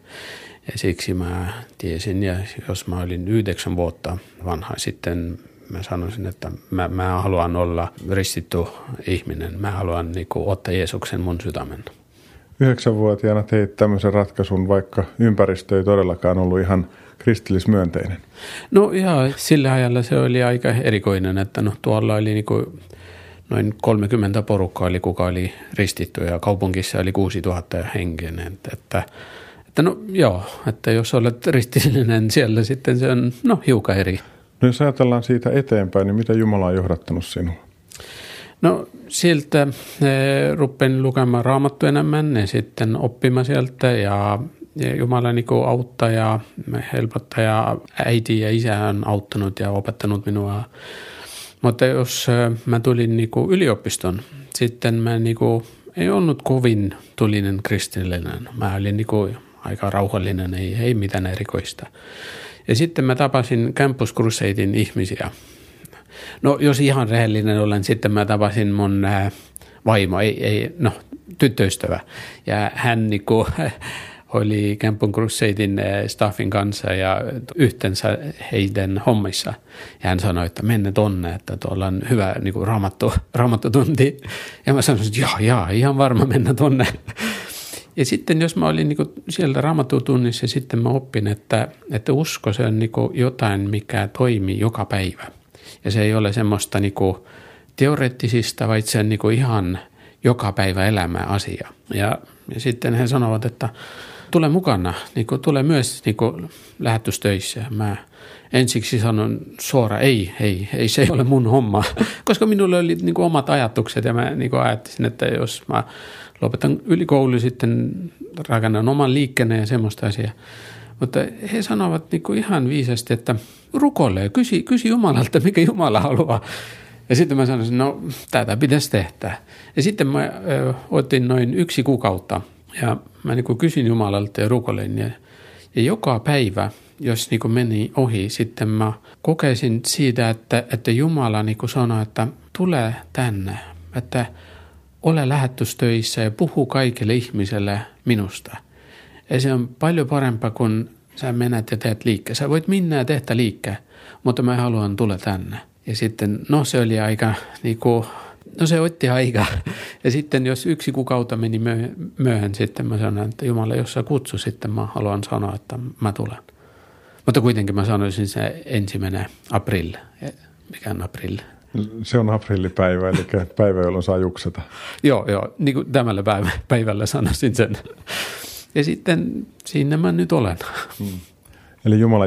Ja siksi mä tiesin, ja jos mä olin yhdeksän vuotta vanha, sitten mä sanoisin, että mä, mä haluan olla ristitty ihminen. Mä haluan niin kuin, ottaa Jeesuksen mun sydämen. Yhdeksänvuotiaana teit tämmöisen ratkaisun, vaikka ympäristö ei todellakaan ollut ihan kristillismyönteinen. No ja sillä ajalla se oli aika erikoinen, että no tuolla oli niin kuin noin 30 porukkaa, oli kuka oli ristitty ja kaupungissa oli 6000 henkinen. Että, että no joo, että jos olet ristillinen siellä sitten se on no hiukan eri. No jos ajatellaan siitä eteenpäin, niin mitä Jumala on johdattanut sinua? No sieltä rupesin lukemaan raamattu enemmän ja sitten oppimaan sieltä ja, Jumala niin auttaa ja helpottaa ja äiti ja isä on auttanut ja opettanut minua. Mutta jos mä tulin niin yliopiston, sitten mä niin kuin, ei ollut kovin tulinen kristillinen. Mä olin niin kuin aika rauhallinen, ei, ei mitään erikoista. Ja sitten mä tapasin Campus Crusadein ihmisiä. No jos ihan rehellinen olen, sitten mä tapasin mun äh, vaimo, ei, ei, no tyttöystävä. Ja hän niinku, oli Campus Crusadein äh, staffin kanssa ja yhteensä heidän hommissa. Ja hän sanoi, että menne tonne, että tuolla on hyvä niin kuin raamattu, raamattutunti. Ja mä sanoin, että joo, joo, ihan varma mennä tonne. Ja sitten jos mä olin niin siellä raamatutunnissa, sitten mä oppin, että, että usko se on niin jotain, mikä toimii joka päivä. Ja se ei ole semmoista niin teoreettisista, vaan se on niin ihan joka päivä elämä asia. Ja, ja sitten he sanovat, että tule mukana, niin kuin, tule myös niin kuin, lähetystöissä. Mä ensiksi sanon suora, ei, ei, ei, se ei ole mun homma, koska minulla oli niin kuin, omat ajatukset ja mä niin kuin, ajattelin, että jos mä lopetan ylikoulu sitten rakennan oman liikkeen ja semmoista asiaa. Mutta he sanovat niin kuin ihan viisasti, että rukoile ja kysy, kysy Jumalalta, mikä Jumala haluaa. Ja sitten mä sanoin, no tätä pitäisi tehdä. Ja sitten mä otin noin yksi kuukautta ja mä niin kuin kysyin Jumalalta ja rukoilin. Ja, ja joka päivä, jos niin kuin meni ohi, sitten mä kokeisin siitä, että, että Jumala niin kuin sanoi, että tule tänne. Että ole lähetystöissä ja puhu kaikille ihmiselle minusta. Ja se on paljon parempaa kuin sä menet ja teet liikkeen. Sä voit minna ja tehdä liikkeen, mutta mä haluan tulla tänne. Ja sitten, no se oli aika, niin kuin, no se otti aika. Ja sitten jos yksi kuukautta meni myöhään, sitten mä sanoin, että Jumala, jos sä kutsu, sitten mä haluan sanoa, että mä tulen. Mutta kuitenkin mä sanoisin se ensimmäinen april. Mikä on april? Se on aprillipäivä, eli päivä, jolloin saa jukseta. joo, joo, niin kuin tämällä päivä, päivällä sanoisin sen. Ja sitten siinä mä nyt olen. Hmm. Eli Jumala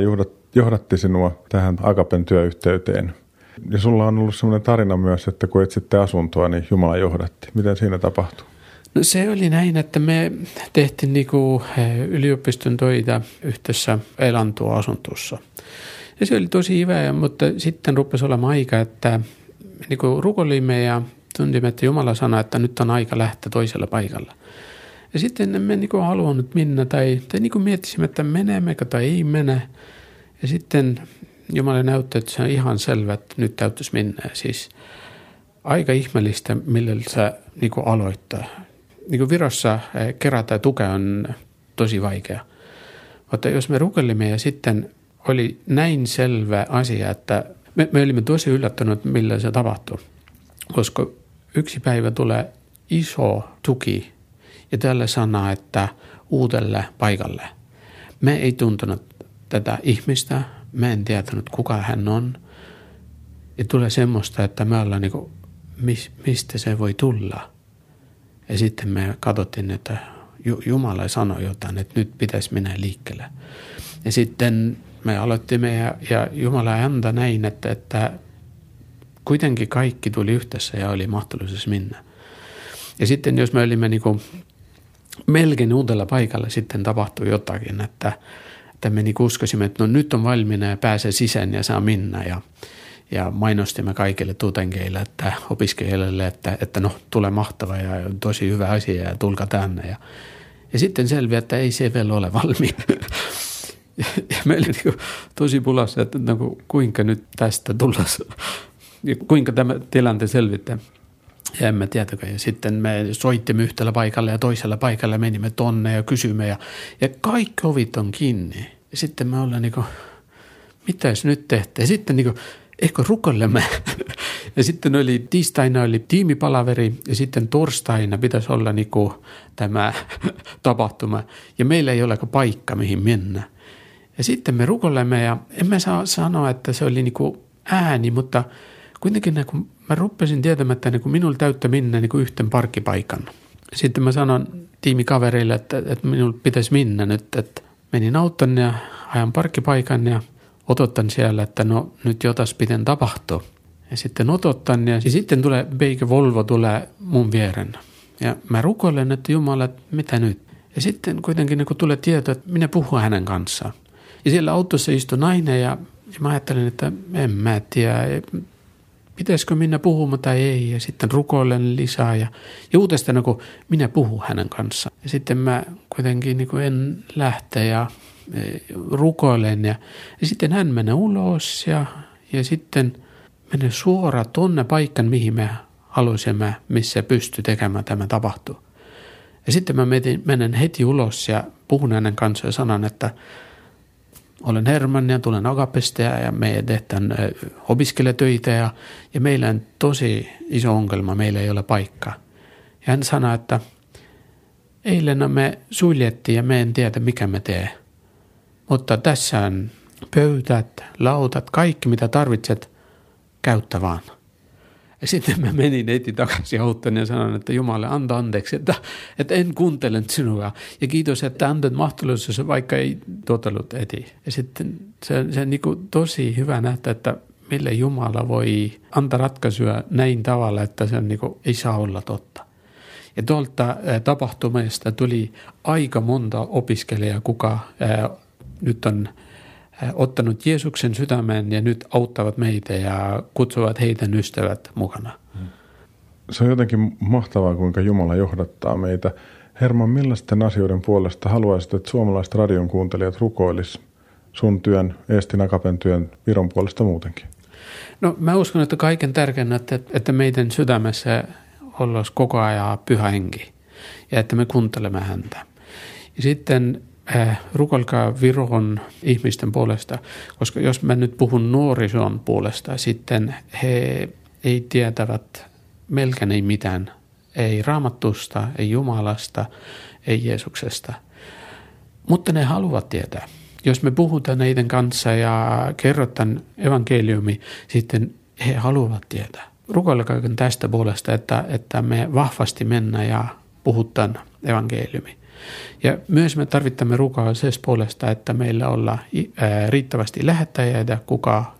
johdatti sinua tähän Agapen työyhteyteen. Ja sulla on ollut sellainen tarina myös, että kun etsitte asuntoa, niin Jumala johdatti. Miten siinä tapahtui? No se oli näin, että me tehtiin niinku eh, yliopiston töitä yhdessä elantua asuntossa. Ja se oli tosi hyvä, mutta sitten rupesi olemaan aika, että niin kuin rukoilimme ja tuntimme, että Jumala sanoi, että nyt on aika lähteä toisella paikalla. Ja sitten emme niin kuin halunnut mennä tai, tai niin kuin miettisimme, että menemmekö tai ei mene. Ja sitten Jumala näytti, että se on ihan selvä, että nyt täytyisi mennä. Siis aika ihmeellistä, millä se niin kuin aloittaa. Niin kuin Virossa eh, kerätä tukea on tosi vaikea. Mutta jos me rukoilimme ja sitten oli näin selvä asia, että me, me olimme tosi yllättyneet, millä se tapahtui. Koska yksi päivä tulee iso tuki ja tällä sanaa, että uudelle paikalle. Me ei tuntunut tätä ihmistä, me en tietänyt kuka hän on. Ja tulee semmoista, että me ollaan niin kuin, mistä se voi tulla. Ja sitten me katsottiin, että Jumala sanoi jotain, että nyt pitäisi mennä liikkeelle. Ja sitten me aloittimme ja, ja Jumala anta näin, että, että kuitenkin kaikki tuli yhdessä ja oli mahdollisuus mennä. Ja sitten jos me olimme niin kuin melkein uudella paikalla, sitten tapahtui jotakin, että, että me niin uskoisimme, että no nyt on valmiina ja pääsee sisään ja saa minna ja, ja mainostimme kaikille tutenkeille, että opiskelijoille, että, että no tulee mahtava ja tosi hyvä asia ja tulka tänne. Ja, ja sitten selviää, että ei se vielä ole valmiina. Ja, ja meillä niin tosi pulassa, että no, kuinka nyt tästä tullaan, ja kuinka tämä tilanne selvittää. Ja emme tiedäkään. Ja sitten me soittimme yhdellä paikalla ja toisella paikalla menimme tonne ja kysymme ja, ja kaikki ovit on kiinni. Ja sitten me ollaan niin kuin, mitä jos nyt tehtiin? Ja sitten niin kuin, ehkä rukoilemme. ja sitten oli tiistaina oli tiimipalaveri ja sitten torstaina pitäisi olla niin kuin tämä tapahtuma. Ja meillä ei ole paikka, mihin mennä. Ja sitten me rukoilemme ja emme saa sanoa, että se oli niin kuin ääni, mutta kuitenkin niin kuin mä ruppesin tietämään, että niin kuin minulla täyttä mennä niin kuin yhten parkkipaikan. Sitten mä sanon tiimikavereille, että, että minulla pitäisi mennä nyt, että menin auton ja ajan parkkipaikan ja odotan siellä, että no nyt jotas piten tapahtua. Ja sitten ototan ja sitten tulee Beike Volvo tulee mun vieren. Ja mä rukoilen, että Jumala, että mitä nyt? Ja sitten kuitenkin niin kun tulee tieto, että minä puhun hänen kanssaan. Ja siellä autossa istui nainen ja, ja mä ajattelin, että en mä tiedä, pitäisikö minä puhumaan tai ei. Ja sitten rukoilen lisää ja, ja uudestaan kun minä puhun hänen kanssaan. Ja sitten mä kuitenkin niin en lähteä ja e, rukoilen ja, ja sitten hän menee ulos ja, ja sitten menee suoraan tonne paikkaan, mihin me haluaisimme, missä pystyy tekemään tämä tapahtuu. Ja sitten mä menen heti ulos ja puhun hänen kanssaan ja sanon, että olen Herman ja tulen Agapesta ja me tehdään opiskelijatöitä ja, ja meillä on tosi iso ongelma, meillä ei ole paikkaa. Ja hän sanoi, että eilen me suljettiin ja me en tiedä mikä me tee. Mutta tässä on pöytät, lautat, kaikki mitä tarvitset, käyttä vaan. Ja sitten mä menin heti takaisin autoon ja sanoin, että Jumala, anta anteeksi, että, että en kuuntele sinua. Ja kiitos, että antat mahdollisuus, vaikka ei totellut heti. Ja sitten se, se on niin tosi hyvä nähdä, että millä Jumala voi antaa ratkaisuja näin tavalla, että se on niin kuin, ei saa olla totta. Ja tuolta tapahtumasta tuli aika monta opiskelijaa, kuka ää, nyt on ottanut Jeesuksen sydämen ja nyt auttavat meitä ja kutsuvat heidän ystävät mukana. Se on jotenkin mahtavaa, kuinka Jumala johdattaa meitä. Herman, millaisten asioiden puolesta haluaisit, että suomalaiset radion kuuntelijat rukoilis sun työn, Eestin Akapen työn, Viron puolesta muutenkin? No mä uskon, että kaiken tärkeintä, että, että meidän sydämessä olisi koko ajan pyhä henki ja että me kuuntelemme häntä. Ja sitten äh, rukolkaa Viron ihmisten puolesta, koska jos mä nyt puhun nuorison puolesta, sitten he ei tietävät melkein ei mitään, ei raamattusta, ei Jumalasta, ei Jeesuksesta. Mutta ne haluavat tietää. Jos me puhutaan neiden kanssa ja kerrotaan evankeliumi, sitten he haluavat tietää. Rukoilkaa tästä puolesta, että, että me vahvasti mennään ja puhutaan evankeliumi. Ja myös me tarvittamme rukoa sen puolesta, että meillä olla riittävästi lähettäjiä, kuka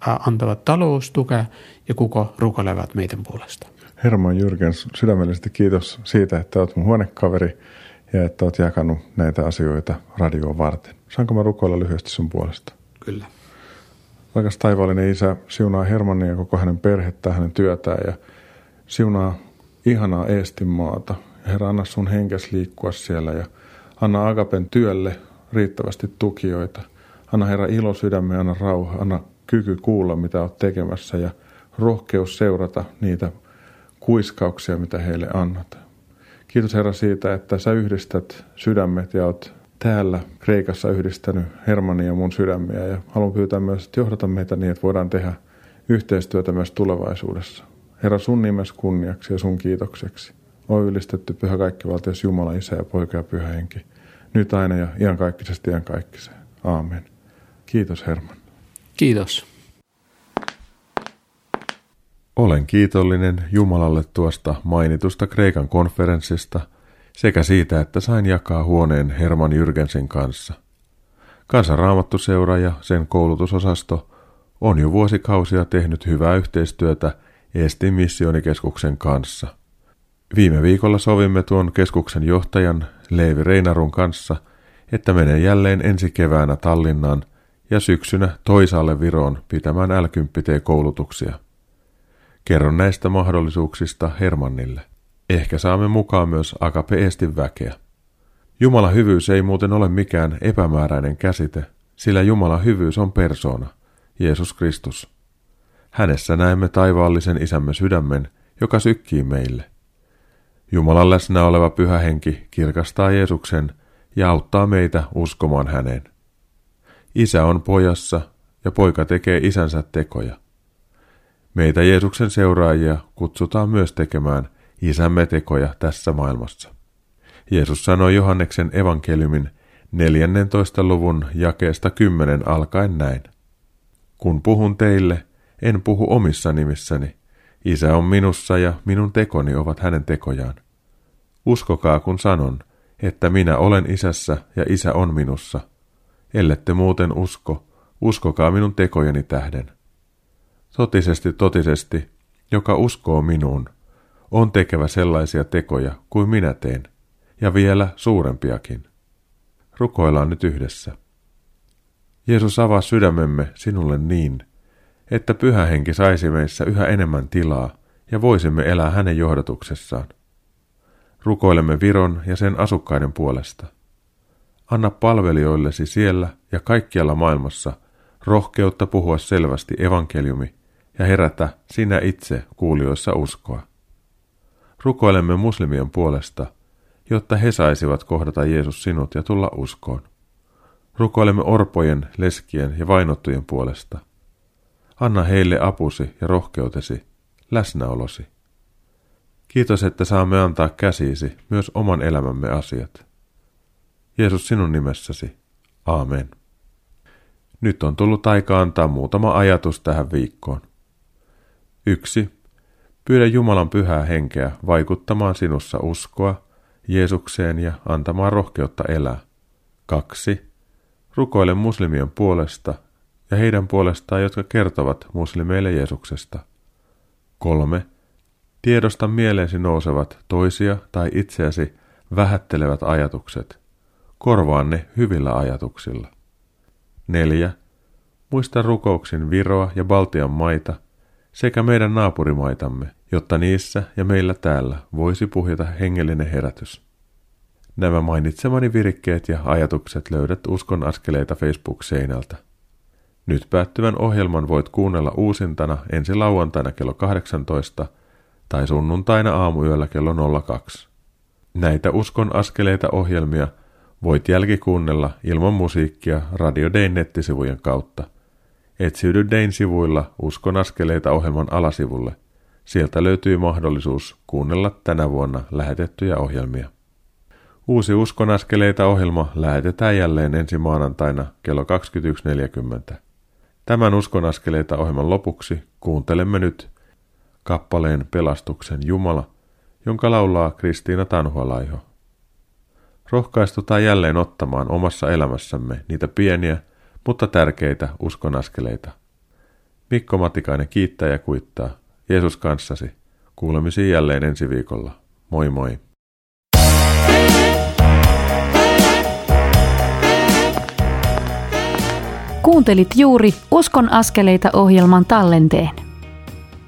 antavat taloustukea ja kuka rukoilevat meidän puolesta. Herman Jyrkens, sydämellisesti kiitos siitä, että olet mun huonekaveri ja että olet jakanut näitä asioita radioon varten. Saanko mä rukoilla lyhyesti sun puolesta? Kyllä. Vaikka taivaallinen isä siunaa Hermannia ja koko hänen perhettä, hänen työtään ja siunaa ihanaa Eestinmaata. Herra, anna sun henkes liikkua siellä ja anna Agapen työlle riittävästi tukijoita. Anna Herra ilo sydämme, anna rauha, anna kyky kuulla, mitä olet tekemässä ja rohkeus seurata niitä kuiskauksia, mitä heille annat. Kiitos Herra siitä, että sä yhdistät sydämet ja oot täällä Kreikassa yhdistänyt Hermania ja mun sydämiä ja haluan pyytää myös, että johdata meitä niin, että voidaan tehdä yhteistyötä myös tulevaisuudessa. Herra, sun nimes kunniaksi ja sun kiitokseksi. On ylistetty pyhä kaikkivaltias Jumala, Isä ja Poika ja Pyhä Henki. Nyt aina ja iankaikkisesti iankaikkiseen. Aamen. Kiitos Herman. Kiitos. Olen kiitollinen Jumalalle tuosta mainitusta Kreikan konferenssista sekä siitä, että sain jakaa huoneen Herman Jyrgensin kanssa. Kansanraamattuseura ja sen koulutusosasto on jo vuosikausia tehnyt hyvää yhteistyötä Estin missionikeskuksen kanssa. Viime viikolla sovimme tuon keskuksen johtajan Leivi Reinarun kanssa, että menen jälleen ensi keväänä Tallinnaan ja syksynä toisaalle Viroon pitämään l koulutuksia Kerron näistä mahdollisuuksista Hermannille. Ehkä saamme mukaan myös Agape Estin väkeä. Jumala hyvyys ei muuten ole mikään epämääräinen käsite, sillä Jumala hyvyys on persoona, Jeesus Kristus. Hänessä näemme taivaallisen isämme sydämen, joka sykkii meille. Jumalan läsnä oleva pyhä henki kirkastaa Jeesuksen ja auttaa meitä uskomaan häneen. Isä on pojassa ja poika tekee isänsä tekoja. Meitä Jeesuksen seuraajia kutsutaan myös tekemään isämme tekoja tässä maailmassa. Jeesus sanoi Johanneksen evankeliumin 14. luvun jakeesta 10 alkaen näin. Kun puhun teille, en puhu omissa nimissäni. Isä on minussa ja minun tekoni ovat hänen tekojaan. Uskokaa, kun sanon, että minä olen isässä ja isä on minussa. Ellette muuten usko, uskokaa minun tekojeni tähden. Totisesti, totisesti, joka uskoo minuun, on tekevä sellaisia tekoja kuin minä teen, ja vielä suurempiakin. Rukoillaan nyt yhdessä. Jeesus avaa sydämemme sinulle niin, että pyhä henki saisi meissä yhä enemmän tilaa ja voisimme elää hänen johdatuksessaan. Rukoilemme Viron ja sen asukkaiden puolesta. Anna palvelijoillesi siellä ja kaikkialla maailmassa rohkeutta puhua selvästi evankeliumi ja herätä sinä itse kuulijoissa uskoa. Rukoilemme muslimien puolesta, jotta he saisivat kohdata Jeesus sinut ja tulla uskoon. Rukoilemme orpojen, leskien ja vainottujen puolesta. Anna heille apusi ja rohkeutesi, läsnäolosi. Kiitos, että saamme antaa käsiisi myös oman elämämme asiat. Jeesus sinun nimessäsi. Aamen. Nyt on tullut aika antaa muutama ajatus tähän viikkoon. 1. Pyydä Jumalan pyhää henkeä vaikuttamaan sinussa uskoa Jeesukseen ja antamaan rohkeutta elää. 2. Rukoile muslimien puolesta ja heidän puolestaan, jotka kertovat muslimeille Jeesuksesta. 3. Tiedosta mieleesi nousevat toisia tai itseäsi vähättelevät ajatukset. Korvaa ne hyvillä ajatuksilla. 4. Muista rukouksin Viroa ja Baltian maita sekä meidän naapurimaitamme, jotta niissä ja meillä täällä voisi puhjeta hengellinen herätys. Nämä mainitsemani virikkeet ja ajatukset löydät Uskon askeleita Facebook-seinältä. Nyt päättyvän ohjelman voit kuunnella uusintana ensi lauantaina kello 18 tai sunnuntaina aamuyöllä kello 02. Näitä Uskon askeleita ohjelmia voit jälkikuunnella ilman musiikkia Radio Dayn nettisivujen kautta. Etsiydy Dayn sivuilla Uskon askeleita ohjelman alasivulle. Sieltä löytyy mahdollisuus kuunnella tänä vuonna lähetettyjä ohjelmia. Uusi Uskon askeleita ohjelma lähetetään jälleen ensi maanantaina kello 21.40. Tämän Uskon askeleita ohjelman lopuksi kuuntelemme nyt kappaleen Pelastuksen Jumala, jonka laulaa Kristiina Tanhualaiho. Rohkaistutaan jälleen ottamaan omassa elämässämme niitä pieniä, mutta tärkeitä uskonaskeleita. Mikko Matikainen kiittää ja kuittaa. Jeesus kanssasi. Kuulemisiin jälleen ensi viikolla. Moi moi. Kuuntelit juuri Uskon askeleita ohjelman tallenteen.